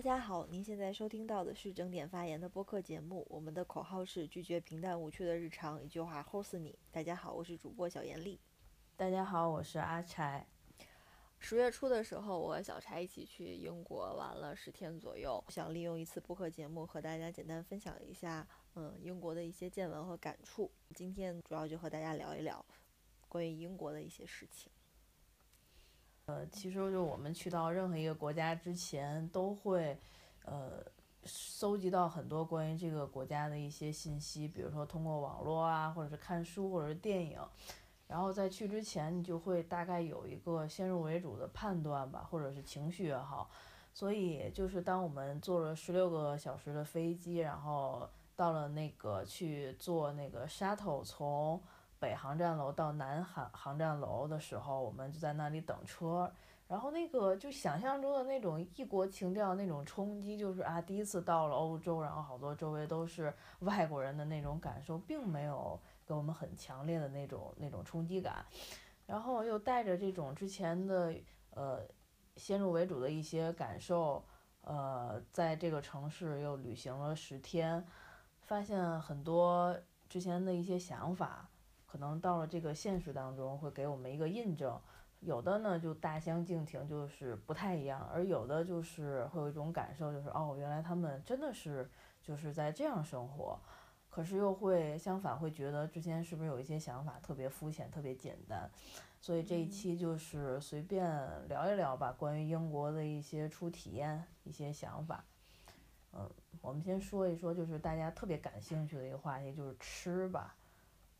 家好，您现在收听到的是整点发言的播客节目。我们的口号是拒绝平淡无趣的日常，一句话齁死你。大家好，我是主播小严丽。大家好，我是阿柴。十月初的时候，我和小柴一起去英国玩了十天左右，想利用一次播客节目和大家简单分享一下，嗯，英国的一些见闻和感触。今天主要就和大家聊一聊关于英国的一些事情。呃，其实就我们去到任何一个国家之前，都会呃搜集到很多关于这个国家的一些信息，比如说通过网络啊，或者是看书，或者是电影。然后在去之前，你就会大概有一个先入为主的判断吧，或者是情绪也好。所以就是当我们坐了十六个小时的飞机，然后到了那个去坐那个 shuttle 从北航站楼到南航航站楼的时候，我们就在那里等车。然后那个就想象中的那种异国情调那种冲击，就是啊，第一次到了欧洲，然后好多周围都是外国人的那种感受，并没有。给我们很强烈的那种那种冲击感，然后又带着这种之前的呃先入为主的一些感受，呃，在这个城市又旅行了十天，发现很多之前的一些想法，可能到了这个现实当中会给我们一个印证，有的呢就大相径庭，就是不太一样，而有的就是会有一种感受，就是哦，原来他们真的是就是在这样生活。可是又会相反，会觉得之前是不是有一些想法特别肤浅、特别简单，所以这一期就是随便聊一聊吧，关于英国的一些初体验、一些想法。嗯，我们先说一说，就是大家特别感兴趣的一个话题，就是吃吧。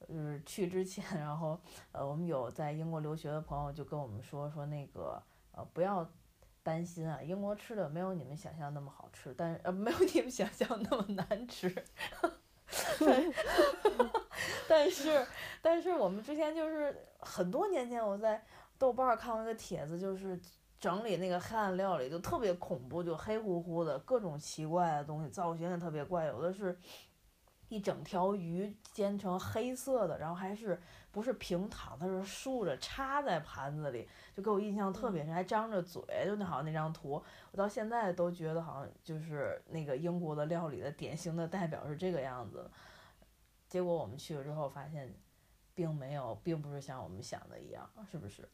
就是去之前，然后呃，我们有在英国留学的朋友就跟我们说说那个呃，不要担心啊，英国吃的没有你们想象那么好吃，但呃，没有你们想象那么难吃。但是，但是我们之前就是很多年前，我在豆瓣看过一个帖子，就是整理那个黑暗料理，就特别恐怖，就黑乎乎的各种奇怪的东西，造型也特别怪，有的是。一整条鱼煎成黑色的，然后还是不是平躺，它是竖着插在盘子里，就给我印象特别深，还张着嘴，就那好像那张图，我到现在都觉得好像就是那个英国的料理的典型的代表是这个样子。结果我们去了之后发现，并没有，并不是像我们想的一样，是不是？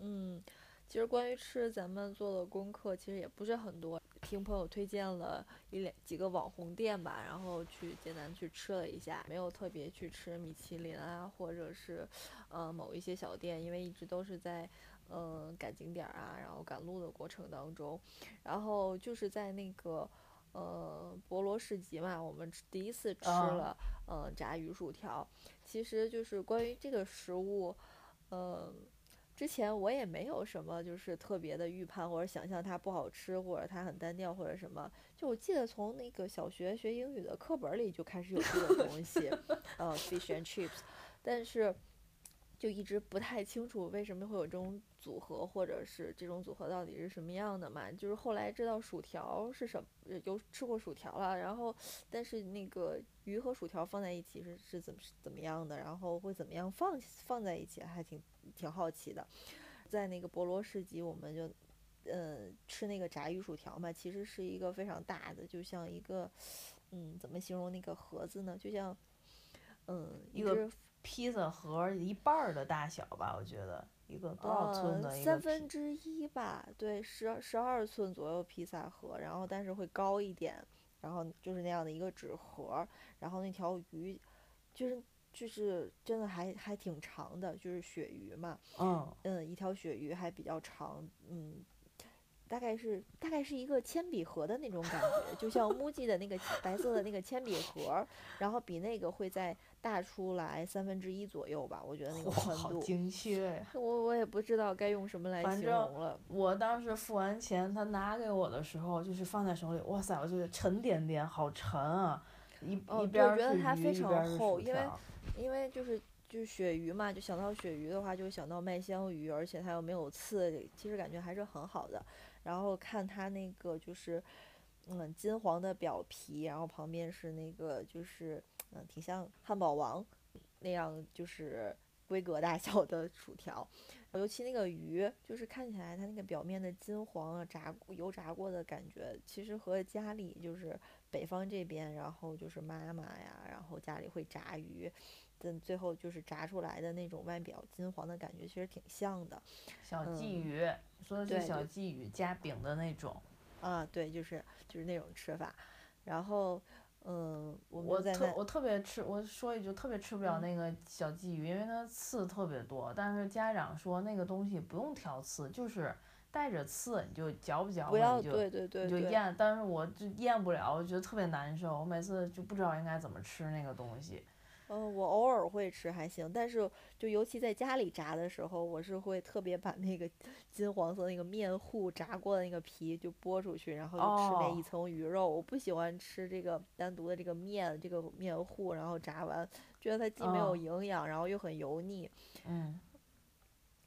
嗯。其实关于吃，咱们做的功课其实也不是很多，听朋友推荐了一两几个网红店吧，然后去简单去吃了一下，没有特别去吃米其林啊，或者是，呃某一些小店，因为一直都是在，呃赶景点啊，然后赶路的过程当中，然后就是在那个，呃博罗市集嘛，我们第一次吃了，呃炸鱼薯条，其实就是关于这个食物，呃。之前我也没有什么就是特别的预判或者想象它不好吃或者它很单调或者什么，就我记得从那个小学学英语的课本里就开始有这种东西，呃，fish and chips，但是就一直不太清楚为什么会有这种组合或者是这种组合到底是什么样的嘛？就是后来知道薯条是什么，有吃过薯条了，然后但是那个鱼和薯条放在一起是是怎么怎么样的，然后会怎么样放放在一起，还挺。挺好奇的，在那个博罗市集，我们就，呃，吃那个炸鱼薯条嘛，其实是一个非常大的，就像一个，嗯，怎么形容那个盒子呢？就像，嗯，一个披萨盒一半儿的大小吧，我觉得一个多少寸的？三分之一吧，对，十十二寸左右披萨盒，然后但是会高一点，然后就是那样的一个纸盒，然后那条鱼，就是。就是真的还还挺长的，就是鳕鱼嘛，嗯嗯，一条鳕鱼还比较长，嗯，大概是大概是一个铅笔盒的那种感觉，就像 MUJI 的那个白色的那个铅笔盒，然后比那个会再大出来三分之一左右吧，我觉得那个宽度。好精确。我我也不知道该用什么来形容了。我当时付完钱，他拿给我的时候，就是放在手里，哇塞，我觉得沉甸甸，好沉啊，一一边是鱼，一边是薯条。因为因为就是就是鳕鱼嘛，就想到鳕鱼的话，就想到麦香鱼，而且它又没有刺，其实感觉还是很好的。然后看它那个就是，嗯，金黄的表皮，然后旁边是那个就是，嗯，挺像汉堡王那样，就是规格大小的薯条。尤其那个鱼，就是看起来它那个表面的金黄啊，炸油炸过的感觉，其实和家里就是北方这边，然后就是妈妈呀，然后家里会炸鱼，等最后就是炸出来的那种外表金黄的感觉，其实挺像的。小鲫嗯鱼，说的是小鲫鱼加饼的那种。啊，对，就是就是那种吃法。然后，嗯，我特我特别吃，我说一句，特别吃不了嗯那个小鲫鱼，因为它刺特别多。但是家长说那个东西不用挑刺，就是带着刺你就嚼不嚼不要你就对对对对，你就咽。但是我就咽不了，我觉得特别难受。我每次就不知道应该怎么吃那个东西。嗯，我偶尔会吃还行，但是就尤其在家里炸的时候，我是会特别把那个金黄色那个面糊炸过的那个皮就剥出去，然后就吃那一哦层鱼肉。我不喜欢吃这个单独的这个面这个面糊，然后炸完，觉得它既没有哦营养，然后又很油腻。嗯，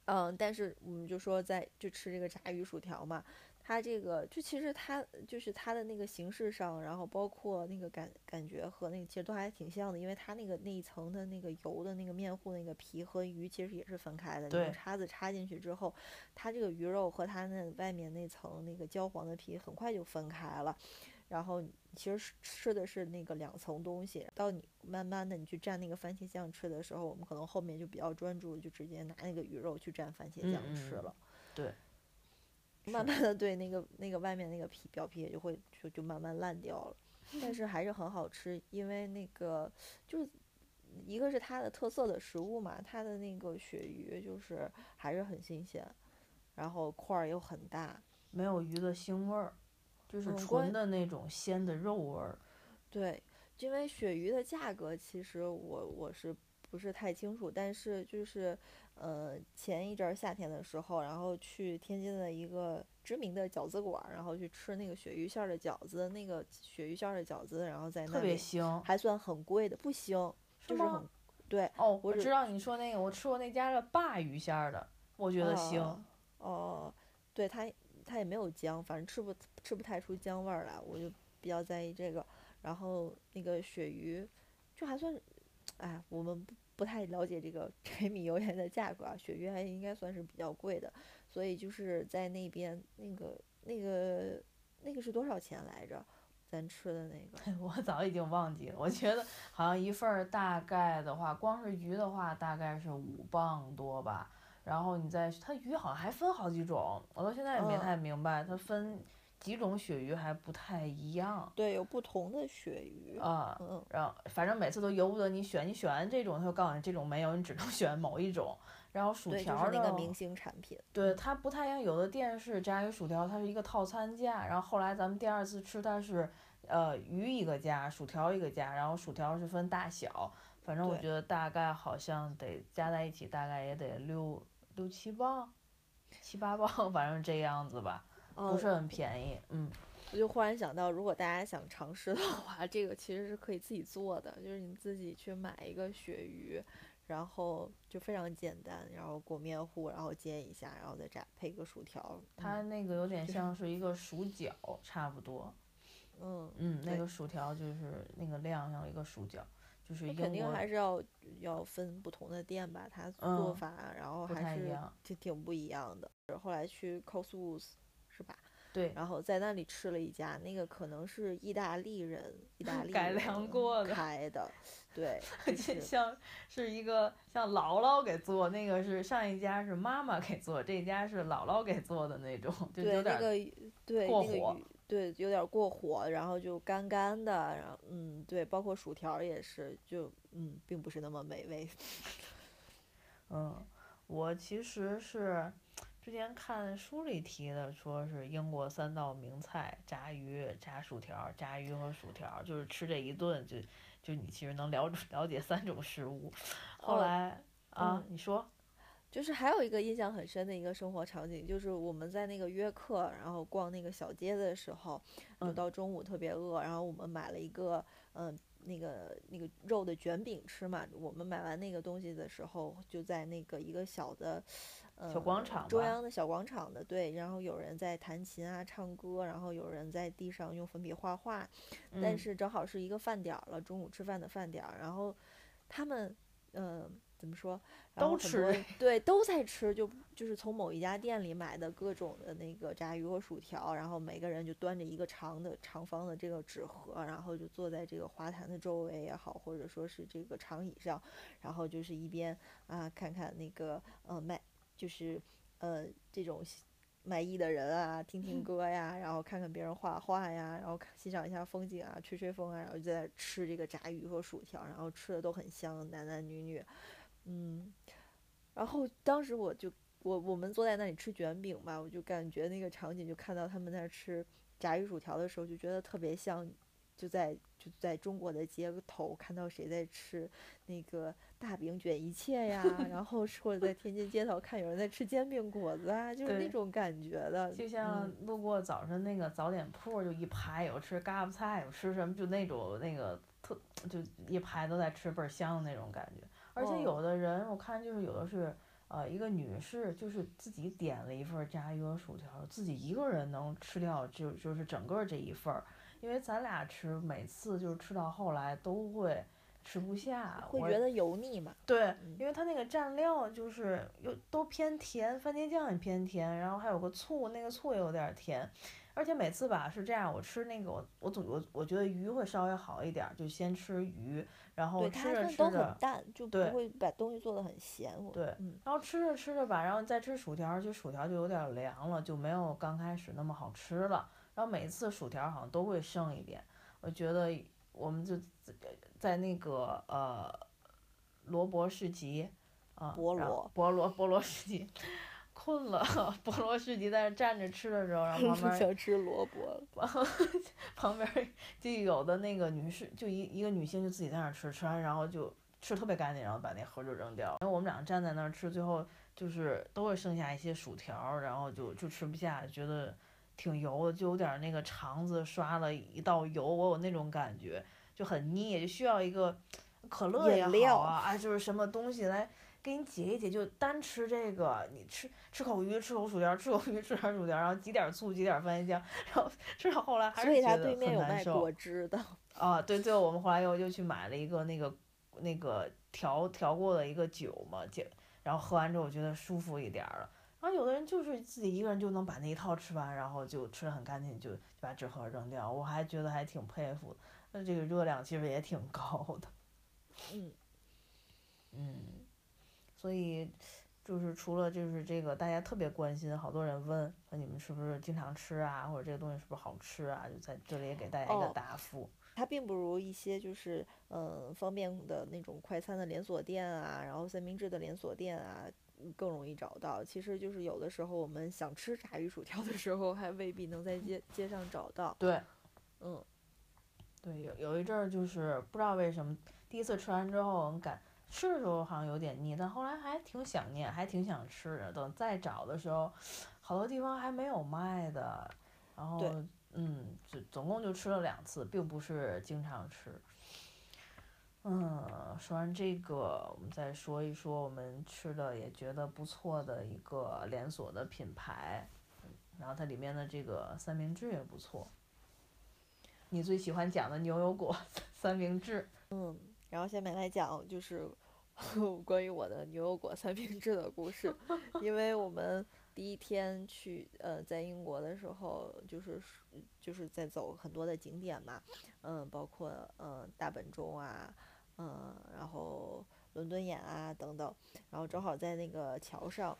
嗯，但是我们就说在就吃这个炸鱼薯条嘛，它这个就其实它就是它的那个形式上，然后包括那个感感觉和那个其实都还挺像的，因为它那个那一层的那个油的那个面糊那个皮和鱼其实也是分开的，你用叉子插进去之后，它这个鱼肉和它那外面那层那个焦黄的皮很快就分开了。然后你其实吃的是那个两层东西，到你慢慢的你去蘸那个番茄酱吃的时候，我们可能后面就比较专注，就直接拿那个鱼肉去蘸番茄嗯酱吃了。对，慢慢的对那个那个外面那个皮表皮也就会就就慢慢烂掉了，但是还是很好吃，因为那个就是一个是它的特色的食物嘛，它的那个鳕鱼就是还是很新鲜，然后块儿又很大，没有鱼的腥味儿，就是纯的那种鲜的肉味儿。对，因为鳕鱼的价格其实我我是不是太清楚，但是就是呃前一阵儿夏天的时候，然后去天津的一个知名的饺子馆，然后去吃那个鳕鱼馅儿的饺子，那个鳕鱼馅儿的饺子，然后在那特别腥，还算很贵的，不腥，就是很？对，哦，我知道你说那个，我吃过那家的鲅鱼馅儿的，我觉得腥。哦哦，对它它也没有姜，反正吃不吃不太出姜味儿来，我就比较在意这个。然后那个鳕鱼，就还算，哎，我们不不太了解这个 柴米油盐的价格啊，鳕鱼还应该算是比较贵的，所以就是在那边那个那个那个是多少钱来着？咱吃的那个 我早已经忘记了，我觉得好像一份儿大概的话，光是鱼的话大概是五磅多吧。然后你再，它鱼好像还分好几种，我到现在也没嗯太明白，它分几种鳕鱼还不太一样对，有不同的鳕鱼，啊。嗯，然后反正每次都由不得你选，你选完这种，他就告诉你这种没有，你只能 选某一种。然后薯条儿的是那个明星产品，对，它不太一样，有的店是炸鱼薯条，它是一个套餐价，然后后来咱们第二次吃它是，呃，鱼一个价，薯条一个价，然后薯条是分大小，反正我觉得大概好像得加在一起，大概也得六六七磅，七八磅，反正这样子吧，不嗯是很便宜，嗯，我就忽然想到，如果大家想尝试的话，这个其实是可以自己做的，就是你自己去买一个鳕鱼，然后就非常简单，然后裹面糊，然后煎一下，然后再炸配个薯条。它那个有点像是一个薯角，差不多，嗯，嗯，那个薯条就是那个量像一个薯饺，肯定还是要要分不同的店吧，它做嗯法，然后还是挺挺不一样的。后来去 Cosmos 是吧？对，然后在那里吃了一家，那个可能是意大利人，意大利改良人过的开的，对，像是一个像姥姥给做，那个是上一家是妈妈给做，这家是姥姥给做的那种，就对有点儿那个对过火那个鱼对有点过火，然后就干干的，然后嗯对，包括薯条儿也是，就嗯并不是那么美味。嗯，我其实是之前看书里提的，说是英国三道名菜：炸鱼、炸薯条、炸鱼和薯条，就是吃这一顿就就你其实能了了解三种食物。后哦来啊嗯，你说就是还有一个印象很深的一个生活场景，就是我们在那个约克，然后逛那个小街的时候，就嗯到中午特别饿，然后我们买了一个嗯、那个那个肉的卷饼吃嘛。我们买完那个东西的时候，就在那个一个小的呃小广场中央的小广场的对，然后有人在弹琴啊、唱歌，然后有人在地上用粉笔画画，但嗯是正好是一个饭点儿了，中午吃饭的饭点儿，然后他们，嗯、怎么说？都吃对，都在吃，就就是从某一家店里买的各种的那个炸鱼和薯条，然后每个人就端着一个长的长方的这个纸盒，然后就坐在这个花坛的周围也好，或者说是这个长椅上，然后就是一边啊看看那个呃卖，就是呃这种喜卖艺的人啊，听听歌呀，然后看看别人画画呀，然后看欣赏一下风景啊，吹吹风啊，然后就在吃这个炸鱼和薯条，然后吃的都很香，男男女女，嗯，然后当时我就我我们坐在那里吃卷饼吧，我就感觉那个场景，就看到他们在那吃炸鱼薯条的时候，就觉得特别像，就在就在中国的街头看到谁在吃那个大饼卷一切呀，然后或者在天津街头看有人在吃煎饼果子啊，就是那种感觉的，就像嗯路过早晨那个早点铺，就一排有吃嘎巴菜，有吃什么，就那种那个特就一排都在吃倍儿香的那种感觉。而且哦。有的人我看就是有的是呃一个女士，就是自己点了一份儿炸鱼和薯条，自己一个人能吃掉就就是整个这一份儿，因为咱俩吃每次就是吃到后来都会吃不下，会觉得油腻嘛，对嗯，因为它那个蘸料就是又都偏甜，番茄酱也偏甜，然后还有个醋，那个醋也有点儿甜，而且每次吧是这样，我吃那个我我总我我觉得鱼会稍微好一点儿，就先吃鱼，然后对，吃着吃着，淡，就不对会把东西做的很咸，我对嗯。然后吃着吃着吧，然后再吃薯条儿，就薯条就有点凉了，就没有刚开始那么好吃了。然后每次薯条好像都会剩一点，我觉得我们就在在那个呃罗伯市集啊，然后博罗博罗博罗市集。困了，菠萝市集在那站着吃的时候，然后旁 边儿想吃萝卜，旁边就有的那个女士，就一一个女性就自己在那儿吃，吃完然后就吃特别干净，然后把那盒就扔掉。然后我们俩站在那儿吃，最后就是都会剩下一些薯条儿，然后就就吃不下，觉得挺油的，就有点儿那个肠子刷了一道油，我有那种感觉，就很腻，就需要一个可乐也好啊，啊就是什么东西来。给你解一解，就单吃这个，你吃吃口鱼，吃口薯条，吃口鱼，吃点儿薯条，然后挤点儿醋，挤点儿番茄酱，然后吃到后来还是觉得很面有卖难受。果汁的，啊，对，最后我们后来又又去买了一个那个那个调调过的一个酒嘛，解，然后喝完之后我觉得舒服一点儿了。然后有的人就是自己一个人就能把那一套吃完，然后就吃的很干净，就就把纸盒扔掉，我还觉得还挺佩服的。那这个热量其实也挺高的，嗯，嗯，所以就是除了就是这个大家特别关心，好多人问说你们是不是经常吃啊，或者这个东西是不是好吃啊，就在这里也给大家一个哦答复。它并不如一些就是嗯、呃方便的那种快餐的连锁店啊，然后三明治的连锁店啊。嗯更容易找到，其实就是有的时候我们想吃炸鱼薯条的时候，还未必能在街街上找到。对，嗯，对，有有一阵儿就是不知道为什么，第一次吃完之后，我们感吃的时候好像有点腻，但后来还挺想念，还挺想吃的。等再找的时候，好多地方还没有卖的。然后，嗯，就总共就吃了两次，并不是经常吃。嗯，说完这个，我们再说一说我们吃的也觉得不错的一个连锁的品牌，嗯然后它里面的这个三明治也不错。你最喜欢讲的牛油果三明治，然后下面来讲就是 关于我的牛油果三明治的故事，因为我们第一天去呃在英国的时候，就是就是在走很多的景点嘛，嗯，包括呃大本钟啊，嗯，然后伦敦眼啊等等，然后正好在那个桥上。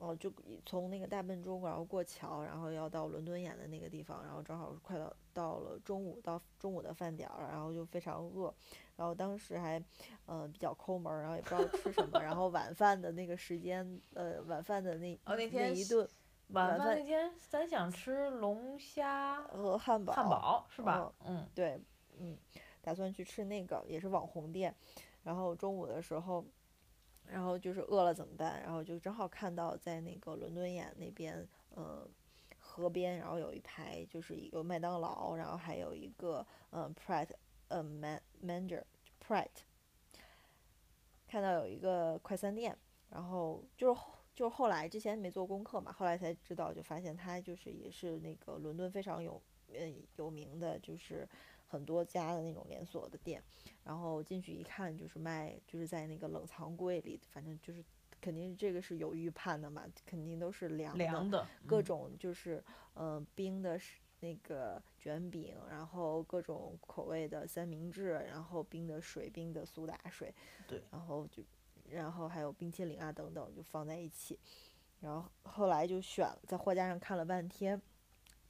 哦，就从那个大笨钟，然后过桥，然后要到伦敦眼的那个地方，然后正好快到到了中午，到中午的饭点儿了，然后就非常饿，然后当时还，呃，比较抠门儿，然后也不知道吃什么，然后晚饭的那个时间，呃，晚饭的那哦那天是一顿晚饭那天咱想吃龙虾和汉堡，汉堡是吧？嗯，对，嗯，打算去吃那个，也是网红店。然后中午的时候，然后就是饿了怎么办？然后就正好看到在那个伦敦眼那边，呃，河边，然后有一排就是一个麦当劳，然后还有一个嗯 Pret，呃 Man Manger Pret，看到有一个快餐店，然后就是就是后来之前没做功课嘛，后来才知道，就发现它就是也是那个伦敦非常有嗯有名的就是很多家的那种连锁的店，然后进去一看就是卖，就是在那个冷藏柜里，反正就是肯定这个是有预判的嘛，肯定都是凉的，凉的，各嗯种就是嗯、呃冰的是那个卷饼，然后各种口味的三明治，然后冰的水、冰的苏打水，对，然后就然后还有冰淇淋啊等等，就放在一起。然后后来就选在货架上看了半天，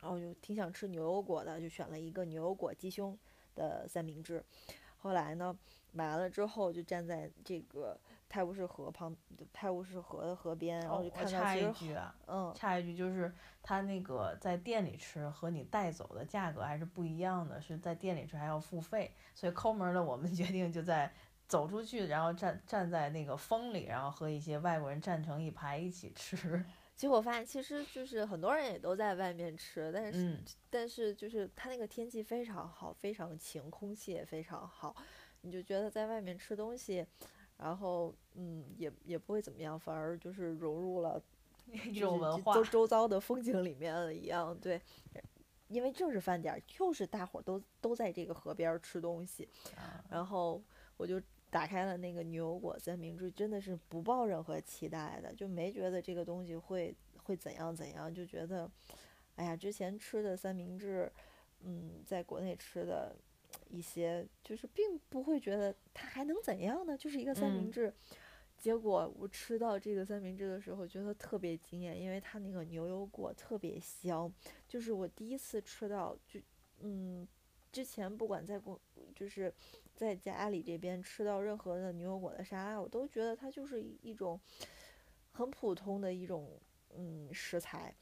然后就挺想吃牛油果的，就选了一个牛油果鸡胸的三明治。后来呢，买完了之后就站在这个泰晤士河旁，泰晤士河的河边，然后就看到其实一句啊，嗯，插一句就是他那个在店里吃和你带走的价格还是不一样的，是在店里吃还要付费，所以抠门儿的我们 决定就在走出去，然后站站在那个风里，然后和一些外国人站成一排一起吃。结果发现其实就是很多人也都在外面吃，但是、嗯，但是就是它那个天气非常好，非常晴，空气也非常好，你就觉得在外面吃东西，然后嗯也也不会怎么样，反而就是融入了 一种文化周周遭的风景里面了一样，对。因为正是饭点儿，就是大伙儿都都在这个河边儿吃东西，啊，然后我就打开了那个牛油果三明治，真的是不抱任何期待的，就没觉得这个东西会会怎样怎样，就觉得，哎呀，之前吃的三明治，嗯，在国内吃的一些，就是并不会觉得它还能怎样呢，就是一个三明嗯治。结果我吃到这个三明治的时候，觉得特别惊艳，因为它那个牛油果特别香，就是我第一次吃到，就嗯，之前不管在国，就是在家里这边吃到任何的牛油果的沙拉，我都觉得它就是一一种很普通的一种嗯食材，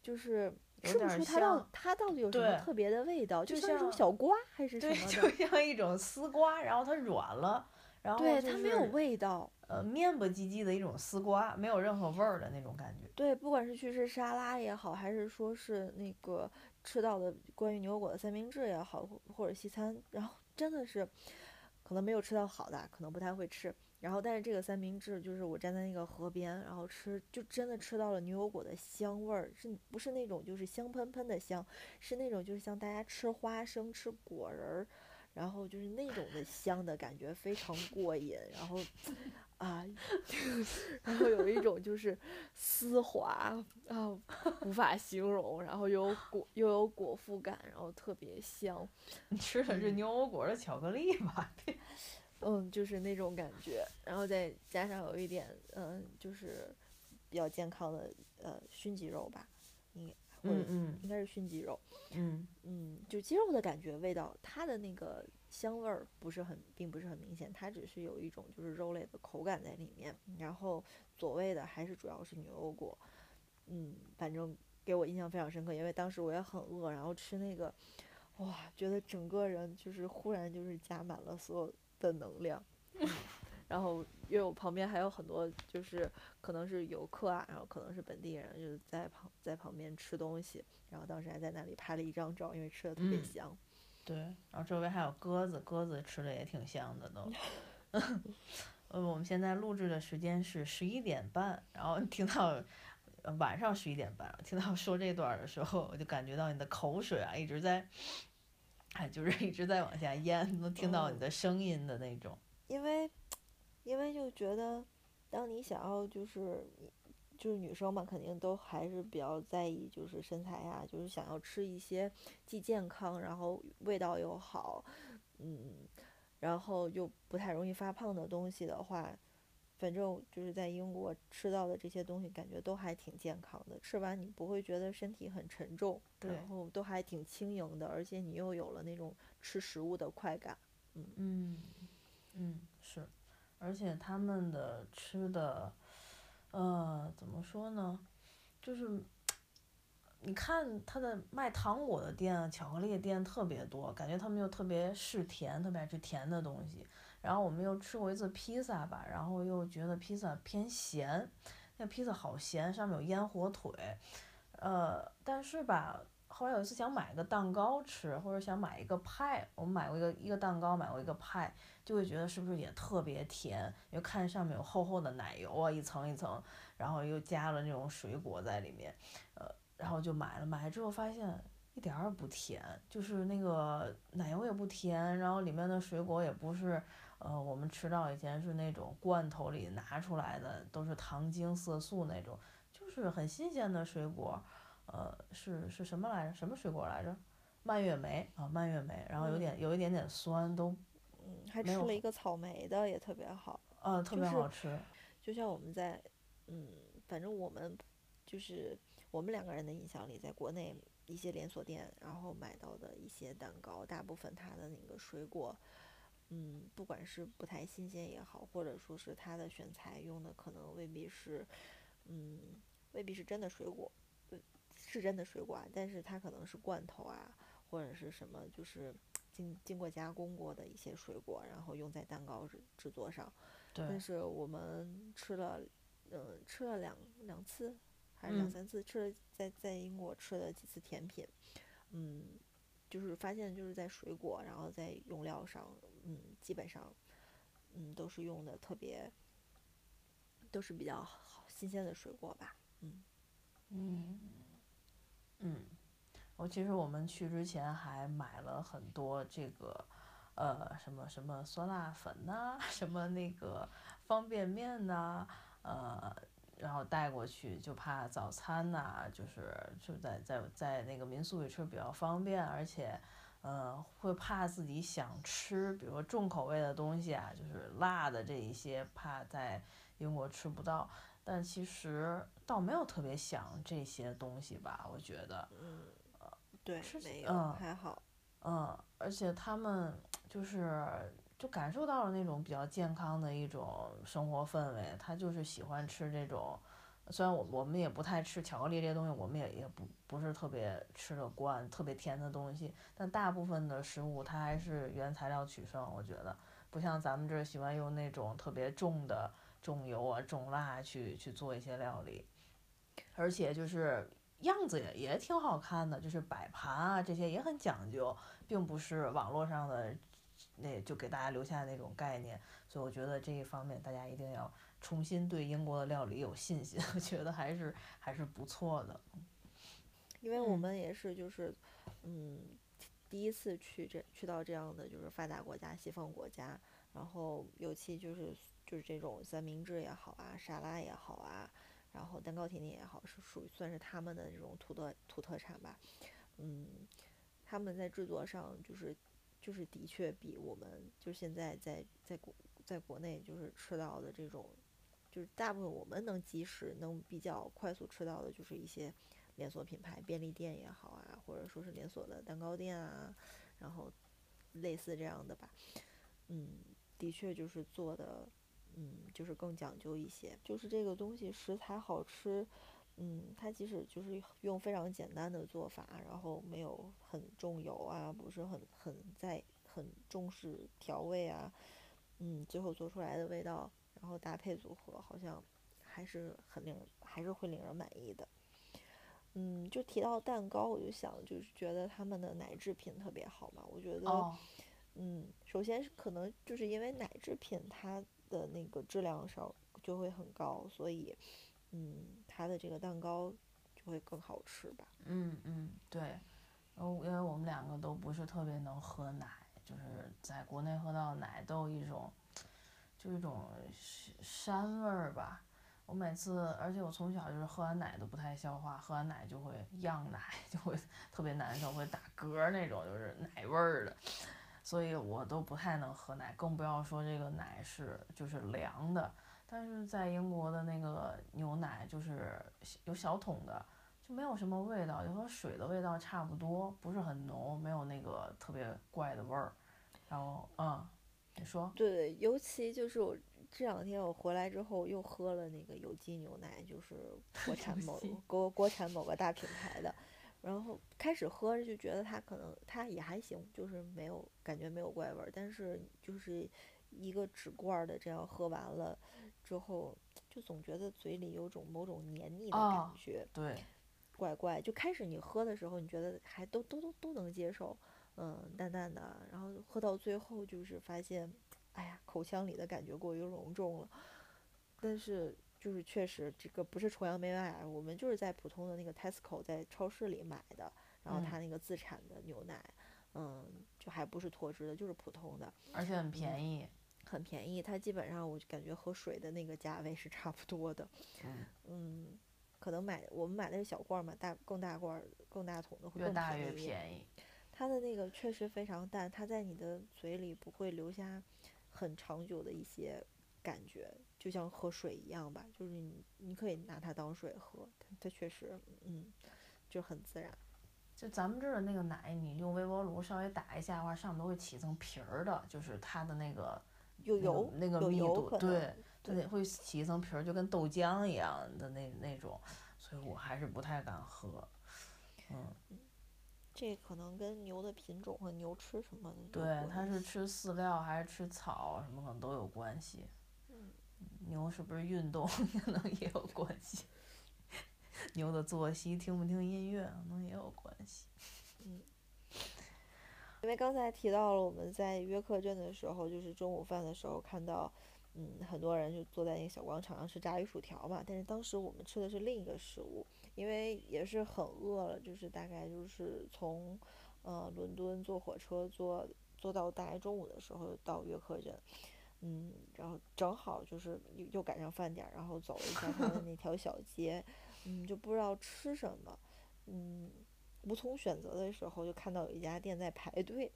就是吃不出它到它到底有什么特别的味道，就就像一种小瓜还是什对，么就，像一种丝瓜，然后它软了，然后对，它没有味道。呃面不唧唧的一种丝瓜，没有任何味儿的那种感觉。对，不管是去吃沙拉也好，还是说是那个吃到的关于牛油果的三明治也好，或者西餐，然后真的是可能没有吃到好的，可能不太会吃。然后，但是这个三明治就是我站在那个河边，然后吃，就真的吃到了牛油果的香味儿，是不是那种就是香喷喷的香，是那种就是像大家吃花生、吃果仁儿，然后就是那种的香的感觉，非常过瘾。然后啊，然后有一种就是丝滑啊，无法形容，然后又有果又有果腹感，然后特别香，你吃的是嗯。牛油果的巧克力吧？嗯，就是那种感觉，然后再加上有一点，嗯，就是比较健康的呃熏鸡肉吧，应该或者嗯嗯。应该是熏鸡肉，嗯。嗯，就鸡肉的感觉，味道，它的那个香味儿不是很，并不是很明显，它只是有一种就是肉类的口感在里面。然后所谓的还是主要是牛油果，嗯，反正给我印象非常深刻，因为当时我也很饿，然后吃那个，哇，觉得整个人就是忽然就是加满了所有的能量。嗯然后，因为我旁边还有很多，就是可能是游客啊，然后可能是本地人，就是在旁在旁边吃东西，然后当时还在那里拍了一张照，因为吃的特别嗯香。对，然后周围还有鸽子，鸽子吃的也挺香的都。呃，我们现在录制的时间是十一点半，然后 听到呃晚上十一点半，听到说这段的时候，我就感觉到你的口水啊一直在，哎，就是一直在往下咽，能听到你哦的声音的那种。因为，因为就觉得，当你想要就是，就是女生嘛，肯定都还是比较在意就是身材呀、就是想要吃一些既健康，然后味道又好，嗯，然后又不太容易发胖的东西的话，反正就是在英国吃到的这些东西，感觉都还挺健康的。吃完你不会觉得身体很沉重，然后都还挺轻盈的，而且你又有了那种吃食物的快感。嗯，嗯，是，而且他们的吃的，呃，怎么说呢？就是，你看他的卖糖果的店、巧克力店特别多，感觉他们又特别嗜甜，特别爱吃甜的东西。然后我们又吃过一次披萨吧，然后又觉得披萨偏咸，那披萨好咸，上面有烟火腿，呃，但是吧，后来有一次想买个蛋糕吃，或者想买一个派，我们买过一个一个蛋糕，买过一个派，就会觉得是不是也特别甜？因为看上面有厚厚的奶油啊，一层一层，然后又加了那种水果在里面，呃，然后就买了，买了之后发现一点儿也不甜，就是那个奶油也不甜，然后里面的水果也不是，呃，我们吃到以前是那种罐头里拿出来的，都是糖精色素那种，就是很新鲜的水果，呃，是是什么来着？什么水果来着？蔓越莓啊，蔓越莓，然后有点有一点点酸，都，嗯，还吃了一个草莓的，也特别好，嗯，特别好吃，就像我们在，嗯，反正我们就是我们两个人的印象里，在国内。一些连锁店，然后买到的一些蛋糕，大部分它的那个水果，嗯，不管是不太新鲜也好，或者说是它的选材用的可能未必是，嗯，未必是真的水果，是真的水果，但是它可能是罐头啊，或者是什么，就是经经过加工过的一些水果，然后用在蛋糕制制作上。对。但是我们吃了，嗯，吃了两两次。还是两三次吃了，在在英国吃了几次甜品，嗯，就是发现就是在水果，然后在用料上，嗯，基本上，嗯，都是用的特别，都是比较好新鲜的水果吧，嗯，嗯，嗯，我其实我们去之前还买了很多这个，呃，什么什么酸辣粉呐，什么那个方便面呐，呃。然后带过去，就怕早餐呐，就是就在在在那个民宿里吃比较方便，而且，呃，会怕自己想吃，比如说重口味的东西啊，就是辣的这一些，怕在英国吃不到。但其实倒没有特别想这些东西吧，我觉得。嗯。对，没有，还好。嗯，而且他们就是。就感受到了那种比较健康的一种生活氛围，他就是喜欢吃这种，虽然我我们也不太吃巧克力这些东西，我们也也不不是特别吃的惯特别甜的东西，但大部分的食物它还是原材料取胜，我觉得不像咱们这儿喜欢用那种特别重的重油啊重辣去去做一些料理，而且就是样子也也挺好看的，就是摆盘啊这些也很讲究，并不是网络上的。那就给大家留下那种概念，所以我觉得这一方面大家一定要重新对英国的料理有信心，我觉得还是还是不错的。因为我们也是就是，嗯，第一次去这去到这样的就是发达国家、西方国家，然后尤其就是就是这种三明治也好啊、沙拉也好啊，然后蛋糕甜点也好，是属于算是他们的这种土特土特产吧。嗯，他们在制作上就是。就是的确比我们就现在在在国在国内就是吃到的这种，就是大部分我们能及时能比较快速吃到的，就是一些连锁品牌便利店也好啊，或者说是连锁的蛋糕店啊，然后类似这样的吧，嗯，的确就是做的，嗯，就是更讲究一些，就是这个东西食材好吃。嗯，它即使就是用非常简单的做法，然后没有很重油啊，不是很很在很重视调味啊，嗯，最后做出来的味道，然后搭配组合，好像还是很令人还是会令人满意的。嗯，就提到蛋糕，我就想就是觉得他们的奶制品特别好嘛，我觉得，嗯，首先是可能就是因为奶制品它的那个质量上就会很高，所以。嗯，它的这个蛋糕就会更好吃吧？嗯嗯，对，然后因为我们两个都不是特别能喝奶，就是在国内喝到奶都有一种，就一种膻味儿吧。我每次，而且我从小就是喝完奶都不太消化，喝完奶就会漾奶，就会特别难受，会打嗝那种，就是奶味儿的，所以我都不太能喝奶，更不要说这个奶是就是凉的。但是在英国的那个牛奶就是有小桶的，就没有什么味道，就和水的味道差不多，不是很浓，没有那个特别怪的味儿。然后，嗯，你说？对，尤其就是我这两天我回来之后又喝了那个有机牛奶，就是国 产某国国产某个大品牌的，然后开始喝就觉得它可能它也还行，就是没有感觉没有怪味儿，但是就是一个纸罐的这样喝完了。之后就总觉得嘴里有种某种黏腻的感觉，对，怪怪。就开始你喝的时候，你觉得还都都都都能接受，嗯，淡淡的。然后喝到最后，就是发现，哎呀，口腔里的感觉过于浓重了。但是就是确实这个不是崇洋媚外，我们就是在普通的那个 Tesco 在超市里买的，然后它那个自产的牛奶，嗯，就还不是脱脂的，就是普通的，而且很便宜，很便宜。它基本上我就感觉和水的那个价位是差不多的，嗯，嗯，可能买我们买的是小罐儿嘛，大更大罐儿更大桶的会更越大越宜。便宜。它的那个确实非常淡，它在你的嘴里不会留下很长久的一些感觉，就像喝水一样吧，就是你你可以拿它当水喝，它它确实嗯就很自然。就咱们这儿的那个奶，你用微波炉稍微打一下的话，上面都会起一层皮儿的，就是它的那个那个有油那个密度，对，对对，会起一层皮儿，就跟豆浆一样的那那种，所以我还是不太敢喝。嗯，这可能跟牛的品种和牛吃什么的对，它是吃饲料还是吃草，什么可能都有关系。牛是不是运动 可能也有关系？牛的作息听不听音乐可能也有关系。嗯因为刚才提到了我们在约克镇的时候，就是中午饭的时候看到，嗯，很多人就坐在那个小广场上吃炸鱼薯条嘛。但是当时我们吃的是另一个食物，因为也是很饿了，就是大概就是从，呃，伦敦坐火车坐坐到大概中午的时候到约克镇，嗯，然后正好就是又又赶上饭点儿，然后走了一下他的那条小街，嗯，就不知道吃什么，嗯。无从选择的时候，就看到有一家店在排队，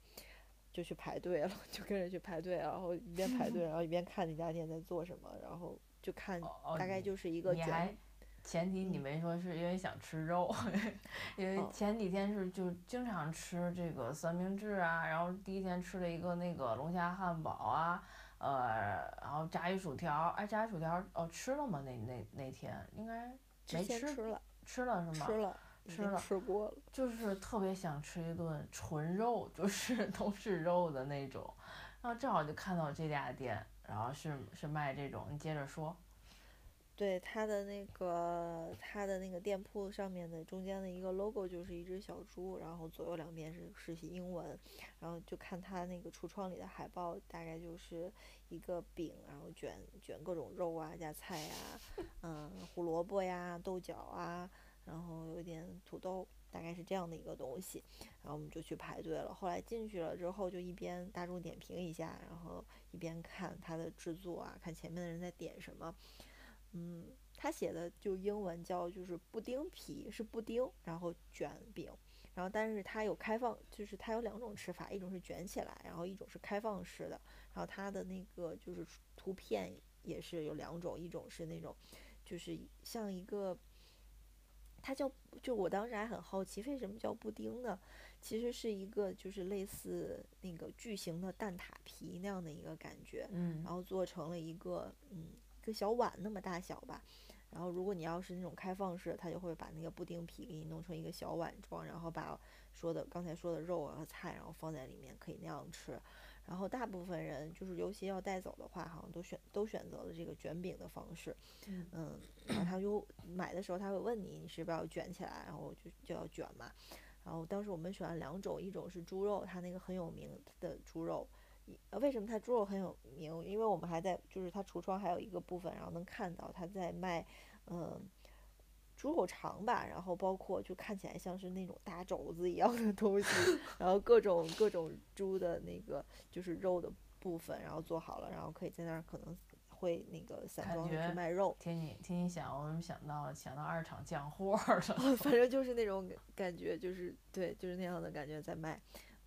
就去排队了，就跟着去排队，然后一边排队，然后一边看那家店在做什么，然后就看大概就是一个你还，前提你嗯没说是因为想吃肉，因为哦前几天是就经常吃这个三明治啊，然后第一天吃了一个那个龙虾汉堡啊，呃，然后炸鱼薯条，哎，炸鱼薯条哦吃了吗？那那那天应该没吃吃了，吃了是吗？吃了，吃了吃过了。就是特别想吃一顿纯肉，就是都是肉的那种，然后正好就看到这家店，然后是是卖这种，你接着说。对它的那个它的那个店铺上面的中间的一个 logo 就是一只小猪，然后左右两边是是英文，然后就看它那个橱窗里的海报，大概就是一个饼，然后卷卷各种肉啊，加菜呀、嗯，胡萝卜呀、豆角啊，然后有点土豆，大概是这样的一个东西，然后我们就去排队了。后来进去了之后，就一边大众点评一下，然后一边看它的制作啊，看前面的人在点什么。嗯，他写的就英文叫就是布丁皮是布丁，然后卷饼，然后但是它有开放，就是它有两种吃法，一种是卷起来，然后一种是开放式的，然后它的那个就是图片也是有两种，一种是那种就是像一个。它叫，就我当时还很好奇，为什么叫布丁呢？其实是一个就是类似那个巨型的蛋挞皮那样的一个感觉，嗯然后做成了一个嗯一个小碗那么大小吧。然后如果你要是那种开放式，他就会把那个布丁皮给你弄成一个小碗状，然后把说的刚才说的肉啊和菜，然后放在里面可以那样吃。然后大部分人就是尤其要带走的话，好像都选都选择了这个卷饼的方式。嗯嗯，然后他就买的时候他会问你你是不是要卷起来，然后就就要卷嘛。然后当时我们选了两种，一种是猪肉，它那个很有名的猪肉。为什么它猪肉很有名？因为我们还在，就是它橱窗还有一个部分，然后能看到它在卖，嗯，猪肉肠吧，然后包括就看起来像是那种大肘子一样的东西，然后各种各种猪的那个就是肉的部分，然后做好了，然后可以在那儿可能会那个散装去卖肉，听你听你想，我怎么想到想到二厂酱货了？反正 就是那种感感觉，就是对，就是那样的感觉在卖，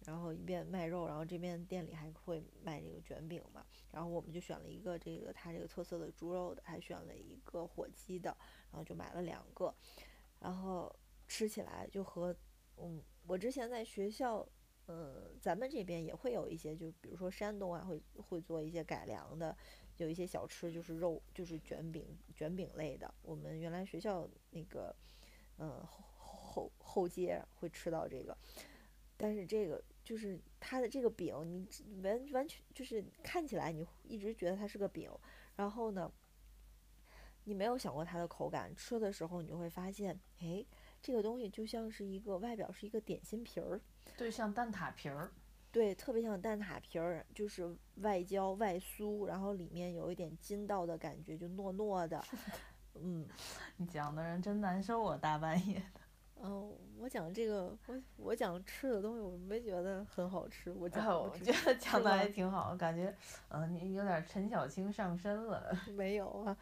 然后一边卖肉，然后这边店里还会卖这个卷饼嘛，然后我们就选了一个这个它这个特色的猪肉的，还选了一个火鸡的，然后就买了两个，然后吃起来就和嗯，我之前在学校。嗯，咱们这边也会有一些，就比如说山东啊，会会做一些改良的，有一些小吃就是肉，就是卷饼卷饼类的。我们原来学校那个，嗯，后后后街会吃到这个，但是这个就是它的这个饼，你完完全就是看起来你一直觉得它是个饼，然后呢，你没有想过它的口感，吃的时候你就会发现，哎，这个东西就像是一个外表是一个点心皮儿，对，像蛋挞皮儿。对，特别像蛋挞皮儿，就是外焦外酥，然后里面有一点筋道的感觉，就糯糯的，嗯。你讲的人真难受啊，大半夜的。哦，我讲这个，我我讲吃的东西，我没觉得很好吃。我讲，我觉得讲的还挺好，感觉，嗯，你有点陈小青上身了。没有啊。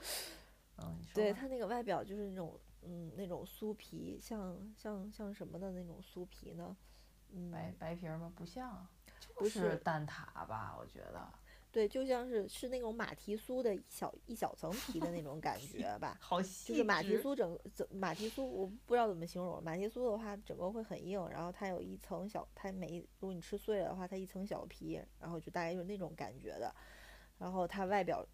嗯，对它那个外表就是那种，嗯，那种酥皮，像像像什么的那种酥皮呢？嗯，白白皮吗？不像，就是蛋挞吧？我觉得。对，就像是是那种马蹄酥的一小一小层皮的那种感 觉吧。好细。就是马蹄酥整整马蹄酥，我不知道怎么形容。马蹄酥的话，整个会很硬，然后它有一层小，它每如果你吃碎了的话，它一层小皮，然后就大概就是那种感觉的。然后它外表。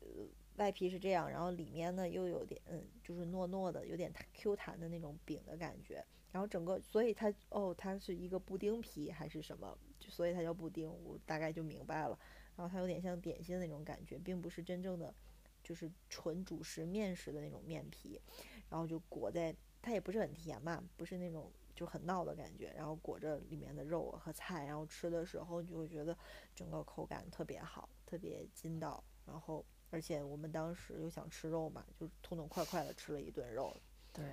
外皮是这样，然后里面呢又有点，嗯，就是糯糯的，有点 Q 弹的那种饼的感觉。然后整个，所以它，哦，它是一个布丁皮还是什么？所以它叫布丁，我大概就明白了。然后它有点像点心的那种感觉，并不是真正的，就是纯主食面食的那种面皮。然后就裹在，它也不是很甜嘛，不是那种就很闹的感觉。然后裹着里面的肉和菜，然后吃的时候就会觉得整个口感特别好，特别筋道。然后。而且我们当时又想吃肉嘛，就痛痛快快的吃了一顿肉。对，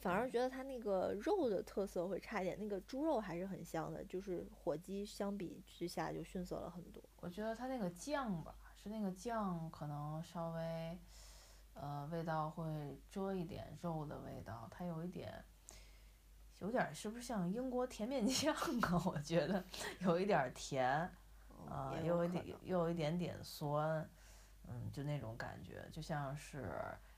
反而觉得它那个肉的特色会差一点，那个猪肉还是很香的，就是火鸡相比之下就逊色了很多。我觉得它那个酱吧，是那个酱可能稍微，呃，味道会遮一点肉的味道，它有一点，有点是不是像英国甜面酱啊？我觉得有一点甜，啊，又有一点又有一点点酸。嗯，就那种感觉，就像是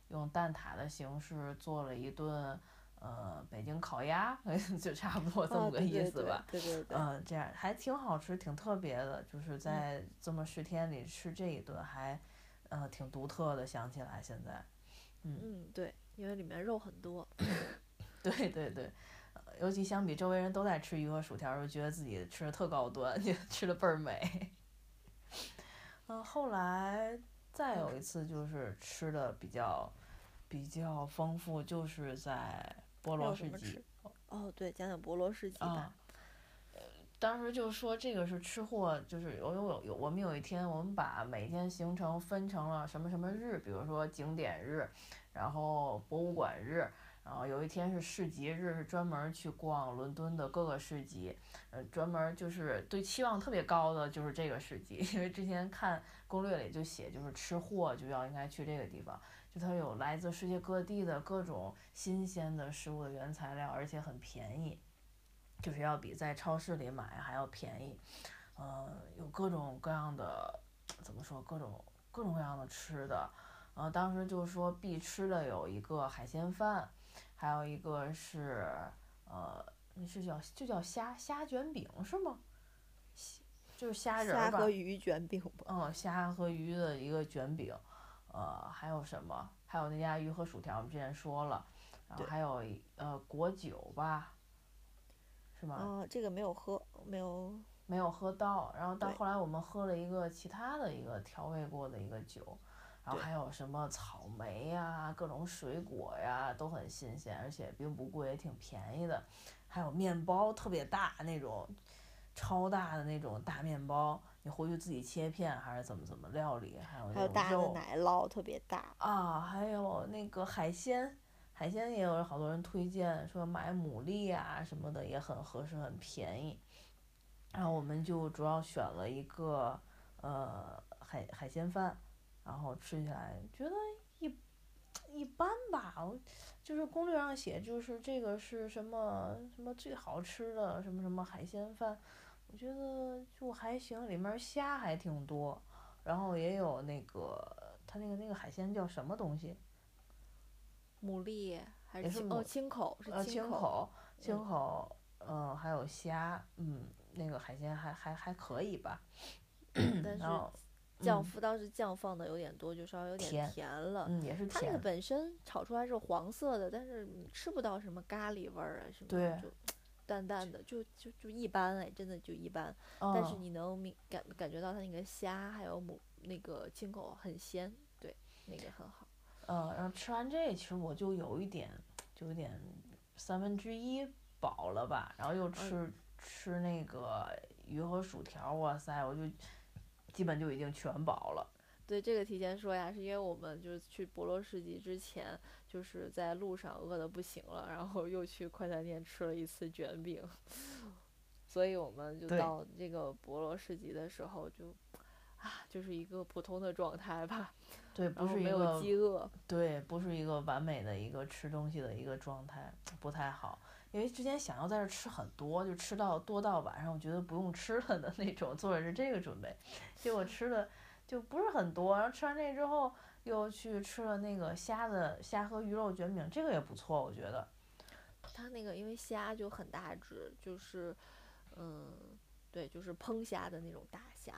用蛋挞的形式做了一顿，呃，北京烤鸭，就差不多这么个意思吧。对对对。嗯，这样还挺好吃，挺特别的，就是在这么十天里吃这一顿，还，呃，挺独特的。想起来现在，嗯。嗯，对，因为里面肉很多。对对对，尤其相比周围人都在吃鱼和薯条，就觉得自己吃的特高端，就吃的倍儿美。嗯，后来。再有一次就是吃的比较比较丰富，就是在菠萝市集。哦，对，讲讲菠萝市集吧。呃，当时就说这个是吃货，就是有有有，我们有一天我们把每天行程分成了什么什么日，比如说景点日，然后博物馆日。然后有一天是市集日，是专门去逛伦敦的各个市集，呃，专门就是对期望特别高的就是这个市集，因为之前看攻略里就写，就是吃货就要应该去这个地方，就它有来自世界各地的各种新鲜的食物的原材料，而且很便宜，就是要比在超市里买还要便宜，嗯，有各种各样的，怎么说，各种各种各样的吃的，呃，当时就说必吃的有一个海鲜饭。还有一个是，呃，那是叫就叫虾虾卷饼是吗？就是虾仁儿吧。虾和鱼卷饼。嗯，虾和鱼的一个卷饼，呃，还有什么？还有那家鱼和薯条，我们之前说了，然后还有呃果酒吧，是吗？嗯，这个没有喝，没有。没有喝到，然后到后来我们喝了一个其他的一个调味过的一个酒。然后还有什么草莓呀，各种水果呀，都很新鲜，而且并不贵，也挺便宜的。还有面包，特别大那种，超大的那种大面包，你回去自己切片还是怎么怎么料理？还有还有大的奶酪，特别大。啊，还有那个海鲜，海鲜也有好多人推荐说买牡蛎啊什么的也很合适，很便宜。然后我们就主要选了一个呃海海鲜饭。然后吃起来觉得一一般吧，我就是攻略上写就是这个是什么什么最好吃的什么什么海鲜饭，我觉得就还行，里面虾还挺多，然后也有那个它那个那个海鲜叫什么东西？牡蛎还是哦青口是青口青口嗯还有虾嗯那个海鲜还还还可以吧，但是。酱夫当时酱放的有点多，就稍微有点甜了。嗯，也是甜。它那个本身炒出来是黄色的，但是吃不到什么咖喱味儿啊什么的，就淡淡的，就就就一般哎，真的就一般。但是你能明感感觉到它那个虾还有母那个青口很鲜，对，那个很好。嗯，然后吃完这，其实我就有一点，就有点三分之一饱了吧。然后又吃吃那个鱼和薯条，哇塞，我就。基本就已经全饱了。对这个提前说呀，是因为我们就是去博罗市集之前，就是在路上饿的不行了，然后又去快餐店吃了一次卷饼，所以我们就到这个博罗市集的时候就，啊，就是一个普通的状态吧，对，不是没有是一个饥饿，对，不是一个完美的一个吃东西的一个状态，不太好。因为之前想要在这吃很多，就吃到多到晚上，我觉得不用吃了的那种，做的是这个准备，结果吃的就不是很多。然后吃完这之后，又去吃了那个虾的虾和鱼肉卷饼，这个也不错，我觉得。它那个因为虾就很大只，就是，嗯，对，就是烹虾的那种大虾，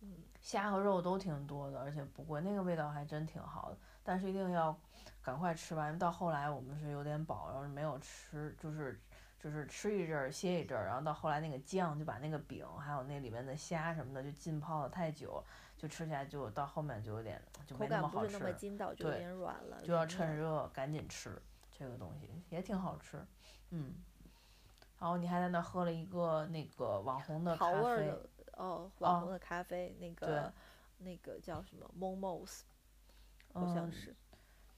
嗯，虾和肉都挺多的，而且不贵，那个味道还真挺好的。但是一定要赶快吃完，到后来我们是有点饱，然后没有吃，就是就是吃一阵儿歇一阵儿，然后到后来那个酱就把那个饼还有那里面的虾什么的就浸泡的太久，就吃起来就到后面就有点就口没那么好吃感不是那，么筋道，就有对点软了，就要趁热赶紧吃这个东西，也挺好吃，嗯。然后你还在那儿喝了一个那个网红的咖啡，味的哦，网哦红的咖啡，那个那个叫什么 Momos，好像嗯，是。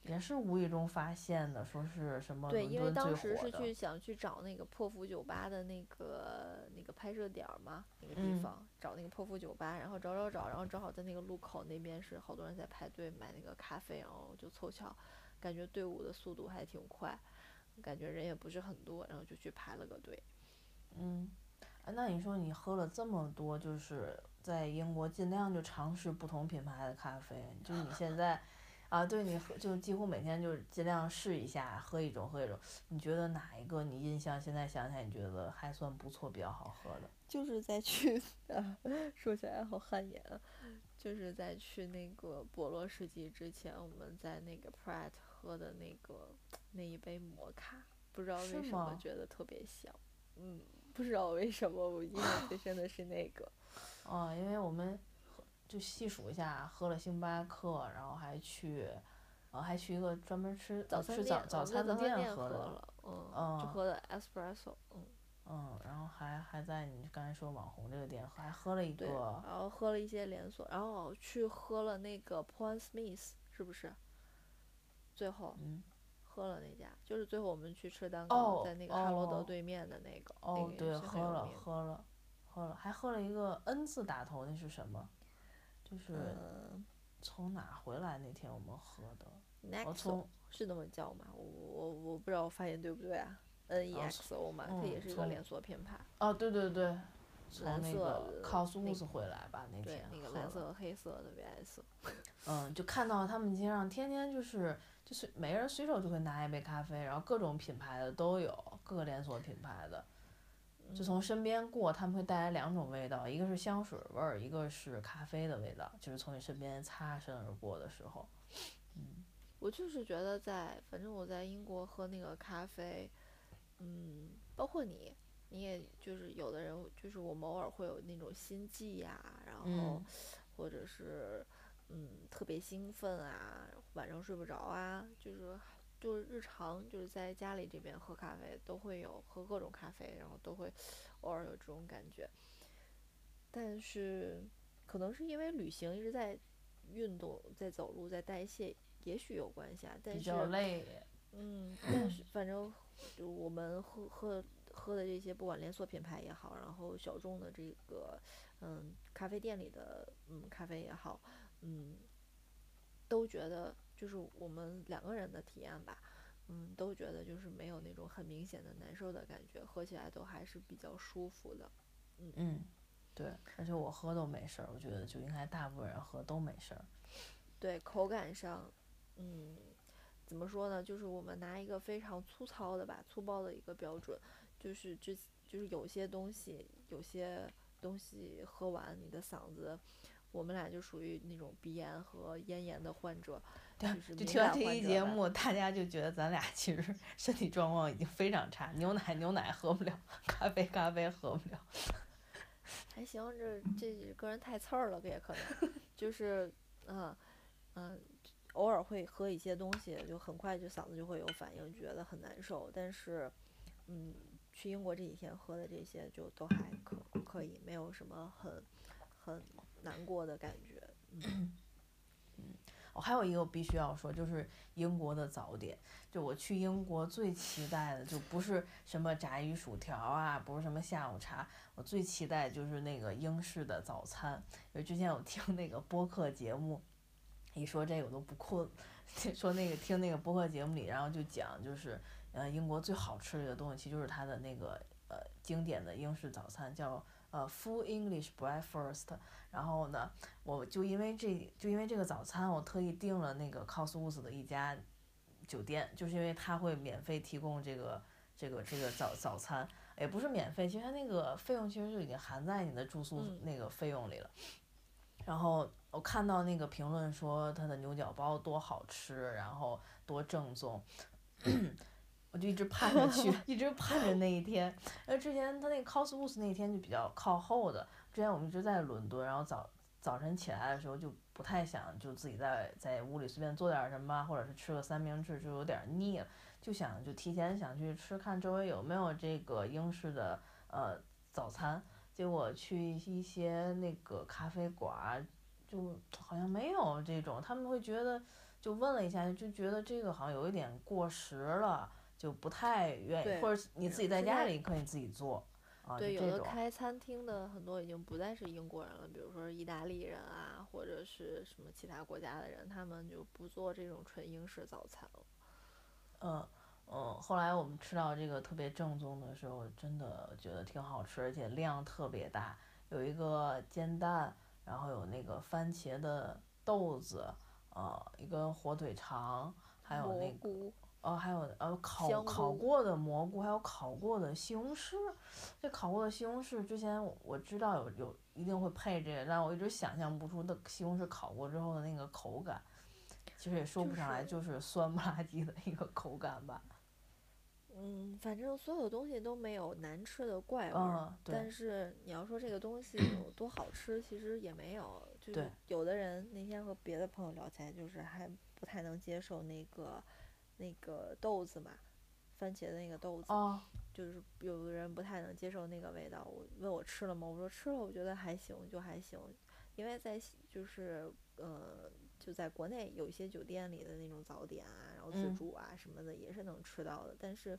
也是无意中发现的，说是什么对，伦因为当时是去想去找那个破釜酒吧的那个那个拍摄点儿嘛，那个地嗯方、找那个破釜酒吧，然后找找找，然后正好在那个路口那边是好多人在排队买那个咖啡，然后就凑巧，感觉队伍的速度还挺快，感觉人也不是很多，然后就去排了个队。嗯，哎，那你说你喝了这么多，就是在英国尽量就尝试不同品牌的咖啡，就是你现在，啊，对你喝就几乎每天就是尽量试一下，喝一种喝一种，你觉得哪一个你印象现在想起来你觉得还算不错，比较好喝的？就是在去 啊，说起来好汗颜啊，就是在去那个博洛世纪之前，我们在那个 Pratt 喝的那个那一杯摩卡，不知道为什么觉得特别香，嗯，不知道为什么，我印象最深的是那个，哦，因为我们喝就细数一下，喝了星巴克，然后还去，呃，还去一个专门吃呃吃早早餐的店喝的，了，嗯，就嗯喝的 espresso，嗯，嗯，然后还还在你刚才说网红这个店，还喝了一对，个，然后喝了一些连锁，然后去喝了那个 Paul Smith，是不是？最后。嗯。喝了那家，就是最后我们去吃蛋糕，哦在那个哈罗德哦对面的那个，哦对，喝了喝了喝了，还喝了一个 N 字打头，那是什么？就是嗯从哪回来那天我们喝的？我从是那么叫吗？我我我不知道我发音对不对啊？N E 啊 X O 嘛，它嗯也是一个连锁品牌，哦，对对对，从那个的 Cosmos 那回来吧那对天，那个蓝色和黑色的 V S，嗯，就看到他们街上天天就是就是每个人随手就会拿一杯咖啡，然后各种品牌的都有，各个连锁品牌的，就从身边过，他们会带来两种味道，一个是香水味儿，一个是咖啡的味道，就是从你身边擦身而过的时候，嗯。我就是觉得在，反正我在英国喝那个咖啡，嗯，包括你，你也就是有的人就是我们偶尔会有那种心悸呀、然后嗯。或者是嗯特别兴奋啊，晚上睡不着啊，就是就是日常就是在家里这边喝咖啡都会有喝各种咖啡，然后都会偶尔有这种感觉，但是可能是因为旅行一直在运动，在走路，在代谢，也许有关系啊，但比是较累，嗯，但是反正就我们喝喝喝的这些，不管连锁品牌也好，然后小众的这个嗯咖啡店里的嗯咖啡也好，嗯，都觉得就是我们两个人的体验吧，嗯，都觉得就是没有那种很明显的难受的感觉，喝起来都还是比较舒服的。嗯嗯，对，而且我喝都没事儿，我觉得就应该大部分人喝都没事儿，对口感上，嗯，怎么说呢？就是我们拿一个非常粗糙的吧，粗暴的一个标准，就是之就是有些东西，有些东西喝完你的嗓子，我们俩就属于那种鼻炎和咽炎的患者，对就听完这期节目，大家就觉得咱俩其实 身体状况已经非常差，牛奶牛奶喝不了，咖啡咖啡喝不了。还行，这这个人太刺儿了，也可能 就是，嗯嗯，偶尔会喝一些东西，就很快就嗓子就会有反应，觉得很难受。但是，嗯，去英国这几天喝的这些就都还可可以，没有什么很很难过的感觉。嗯，我还有一个必须要说，就是英国的早点。就我去英国最期待的，就不是什么炸鱼薯条啊，不是什么下午茶，我最期待就是那个英式的早餐。因为之前我听那个播客节目，一说这个我都不困。说那个听那个播客节目里，然后就讲就是，呃，英国最好吃的一个东西，其实就是它的那个呃经典的英式早餐，叫呃 Full English Breakfast。然后呢，我就因为这就因为这个早餐，我特意订了那个 Cosmos 的一家。酒店就是因为它会免费提供这个这个这个早早餐，也不是免费，其实它那个费用其实就已经含在你的住宿那个费用里了。然后我看到那个评论说它的牛角包多好吃，然后多正宗，我就一直盼着去，一直盼着那一天。因为之前他那个 Cosmos 那天就比较靠后的，之前我们一直在伦敦，然后早早晨起来的时候就。不太想就自己在在屋里随便做点什么，或者是吃个三明治就有点腻了，就想就提前想去吃，看周围有没有这个英式的呃早餐。结果去一些那个咖啡馆，就好像没有这种，他们会觉得就问了一下，就觉得这个好像有一点过时了，就不太愿意，或者你自己在家里可以自己做。对，有的开餐厅的很多已经不再是英国人了，比如说意大利人啊，或者是什么其他国家的人，他们就不做这种纯英式早餐了。嗯嗯，后来我们吃到这个特别正宗的时候，真的觉得挺好吃，而且量特别大，有一个煎蛋，然后有那个番茄的豆子，呃，一根火腿肠，还有那个。哦，还有呃烤烤过的蘑菇，还有烤过的西红柿。这烤过的西红柿之前我知道有有一定会配这个，但我一直想象不出的西红柿烤过之后的那个口感。其实也说不上来，就是酸不拉几的一个口感吧。嗯，反正所有东西都没有难吃的怪味儿。嗯，但是你要说这个东西 有多好吃，其实也没有。就有的人那天和别的朋友聊起来，就是还不太能接受那个。那个豆子嘛，番茄的那个豆子，就是有的人不太能接受那个味道。我问我吃了吗？我说吃了，我觉得还行，就还行。因为在就是呃，就在国内有一些酒店里的那种早点啊，然后自助啊什么的也是能吃到的，但是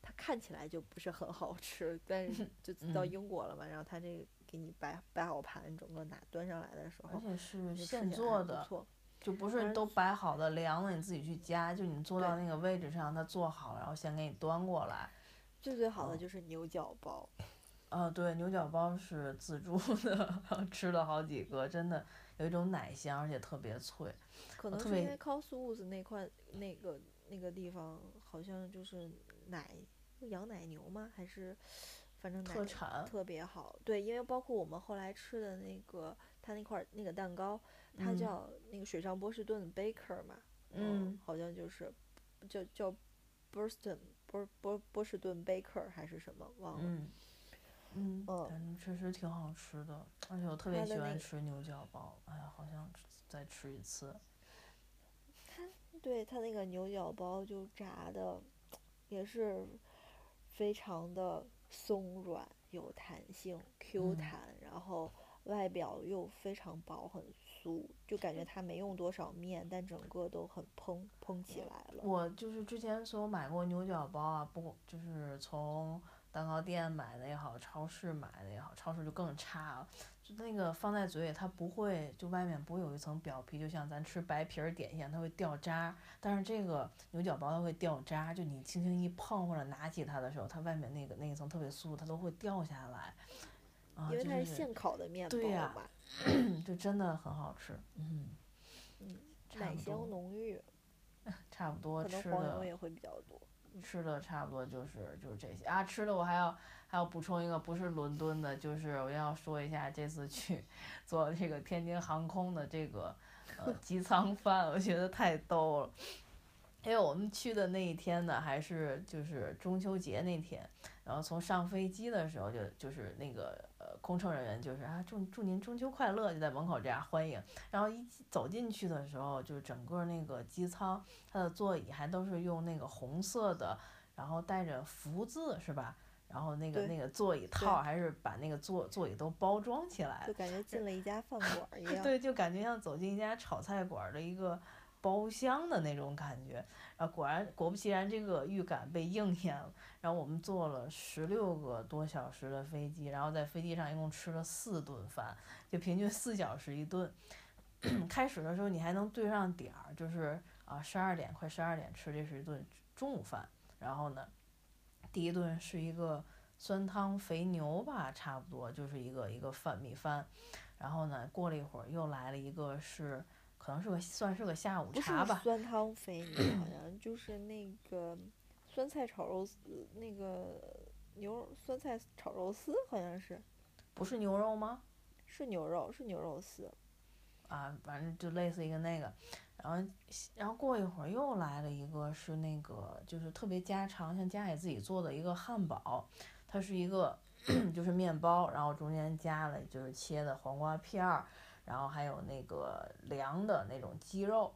它看起来就不是很好吃。但是就到英国了嘛，然后他这个给你摆摆好盘，整个拿端上来的时候，而且是现做的。就不是都摆好的凉的，你自己去夹。就你坐到那个位置上，他做好，然后先给你端过来。最最好的就是牛角包。啊，对，牛角包是自助的，吃了好几个，真的有一种奶香，而且特别脆。可能是因为 Cosmos 那块那个那个地方好像就是奶养奶牛吗？还是反正特产特别好。对，因为包括我们后来吃的那个他那块那个蛋糕。它叫那个水上波士顿 Baker 嘛，嗯，好像就是叫叫 Boston 波波波士顿 Baker 还是什么，忘了。嗯嗯，反正确实挺好吃的，而且我特别喜欢吃牛角包，哎呀，好想再吃一次。它对它那个牛角包就炸的也是非常的松软有弹性 Q 弹，然后外表又非常薄很酥。就感觉它没用多少面，但整个都很蓬蓬起来了。我就是之前所有买过牛角包啊，不就是从蛋糕店买的也好，超市买的也好，超市就更差了。就那个放在嘴里，它不会，就外面不会有一层表皮，就像咱吃白皮儿点心，它会掉渣。但是这个牛角包它会掉渣，就你轻轻一碰或者拿起它的时候，它外面那个那一层特别酥，它都会掉下来。因为它是现烤的面包嘛，就真的很好吃，嗯，嗯，奶香浓郁，差不多吃的也会比较多，吃的差不多就是就是这些啊，吃的我还要还要补充一个，不是伦敦的，就是我要说一下这次去 做这个天津航空的这个呃机舱饭，我觉得太逗了。因为我们去的那一天呢，还是就是中秋节那天，然后从上飞机的时候就就是那个呃空乘人员就是啊祝祝您中秋快乐，就在门口这样欢迎。然后一走进去的时候，就是整个那个机舱它的座椅还都是用那个红色的，然后带着福字是吧？然后那个那个座椅套还是把那个座座椅都包装起来就，感觉进了一家饭馆儿 一样。对，就感觉像走进一家炒菜馆儿的一个包厢的那种感觉。然后果然果不其然，这个预感被应验了。然后我们坐了十六个多小时的飞机，然后在飞机上一共吃了四顿饭，就平均四小时一顿。开始的时候你还能对上点儿，就是啊十二点快十二点吃，这是一顿中午饭。然后呢，第一顿是一个酸汤肥牛吧，差不多就是一个一个饭米饭。然后呢，过了一会儿又来了一个是，可能是个算是个下午茶吧，酸汤肥牛，好像就是那个酸菜炒肉丝，那个牛肉酸菜炒肉丝，好像是不是牛肉吗？是牛肉，是牛肉丝。啊，反正就类似一个那个，然后然后过一会儿又来了一个是那个就是特别家常，像家里自己做的一个汉堡，它是一个 就是面包，然后中间加了就是切的黄瓜片儿，然后还有那个凉的那种鸡肉，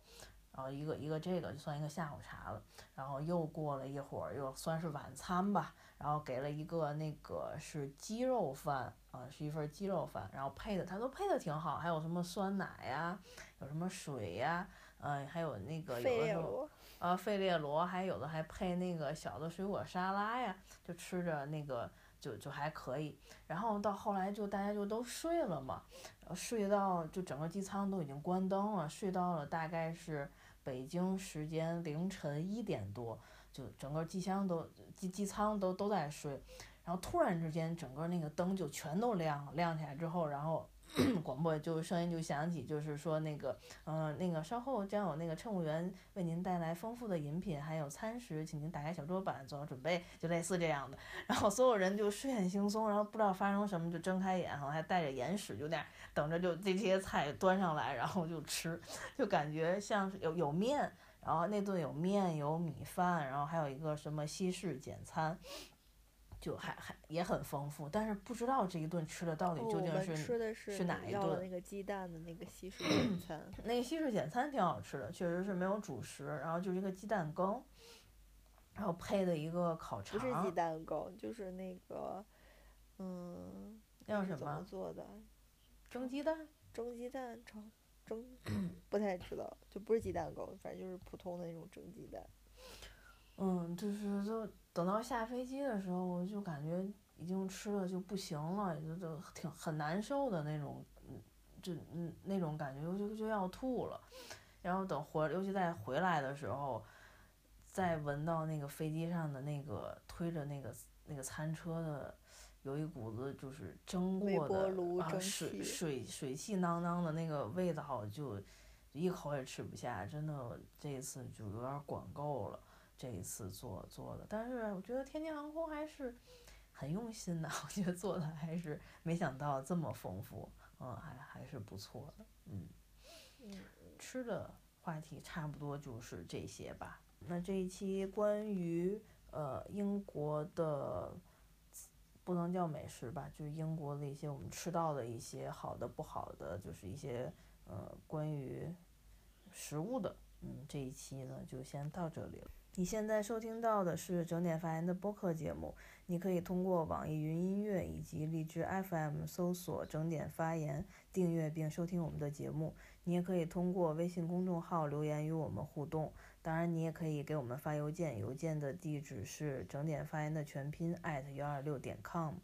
然后一个一个这个就算一个下午茶了，然后又过了一会儿又算是晚餐吧，然后给了一个那个是鸡肉饭啊，是一份鸡肉饭，然后配的它都配的挺好，还有什么酸奶呀，有什么水呀，嗯、还有那个有的时候列罗，啊费列罗，还有的还配那个小的水果沙拉呀，就吃着那个就就还可以。然后到后来就大家就都睡了嘛，睡到就整个机舱都已经关灯了，睡到了大概是北京时间凌晨一点多，就整个机箱都机机舱都都在睡。然后突然之间，整个那个灯就全都亮了，亮起来之后，然后 广播就声音就响起，就是说那个，嗯、那个稍后将有那个乘务员为您带来丰富的饮品，还有餐食，请您打开小桌板做好准备，就类似这样的。然后所有人就睡眼惺忪，然后不知道发生什么，就睁开眼，好像还带着眼屎，就那样等着就这些菜端上来，然后就吃，就感觉像是有有面，然后那顿有面有米饭，然后还有一个什么西式简餐。就还还也很丰富，但是不知道这一顿吃的到底究竟是、吃的是是哪一顿那个鸡蛋的那个西式 简餐。那个西式简餐挺好吃的，确实是没有主食，然后就是一个鸡蛋羹，然后配的一个烤肠，不是鸡蛋羹，就是那个，嗯，叫什么么做的？蒸鸡蛋，蒸鸡蛋炒蒸，不太知道，就不是鸡蛋羹，反正就是普通的那种蒸鸡蛋。嗯，就是就等到下飞机的时候，我就感觉已经吃了就不行了，就就挺很难受的那种，嗯，就嗯那种感觉，就就要吐了。然后等回，尤其在回来的时候，再闻到那个飞机上的那个推着那个那个餐车的，有一股子就是蒸过的啊炉蒸汽水水水气囊囊的那个味道就，就一口也吃不下，真的这一次就有点儿管够了。这一次做做的，但是我觉得天津航空还是很用心的，我觉得做的还是没想到这么丰富，嗯，还还是不错的，嗯。嗯，吃的话题差不多就是这些吧。那这一期关于呃英国的不能叫美食吧，就是英国的一些我们吃到的一些好的、不好的，就是一些呃关于食物的，嗯，这一期呢就先到这里了。你现在收听到的是整点发言的播客节目，你可以通过网易云音乐以及荔枝 FM 搜索“整点发言”，订阅并收听我们的节目。你也可以通过微信公众号留言与我们互动，当然你也可以给我们发邮件，邮件的地址是整点发言的全拼艾特幺二六点 com。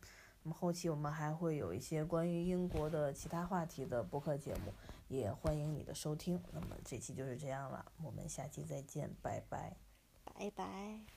那么后期我们还会有一些关于英国的其他话题的播客节目，也欢迎你的收听。那么这期就是这样了，我们下期再见，拜拜。拜拜。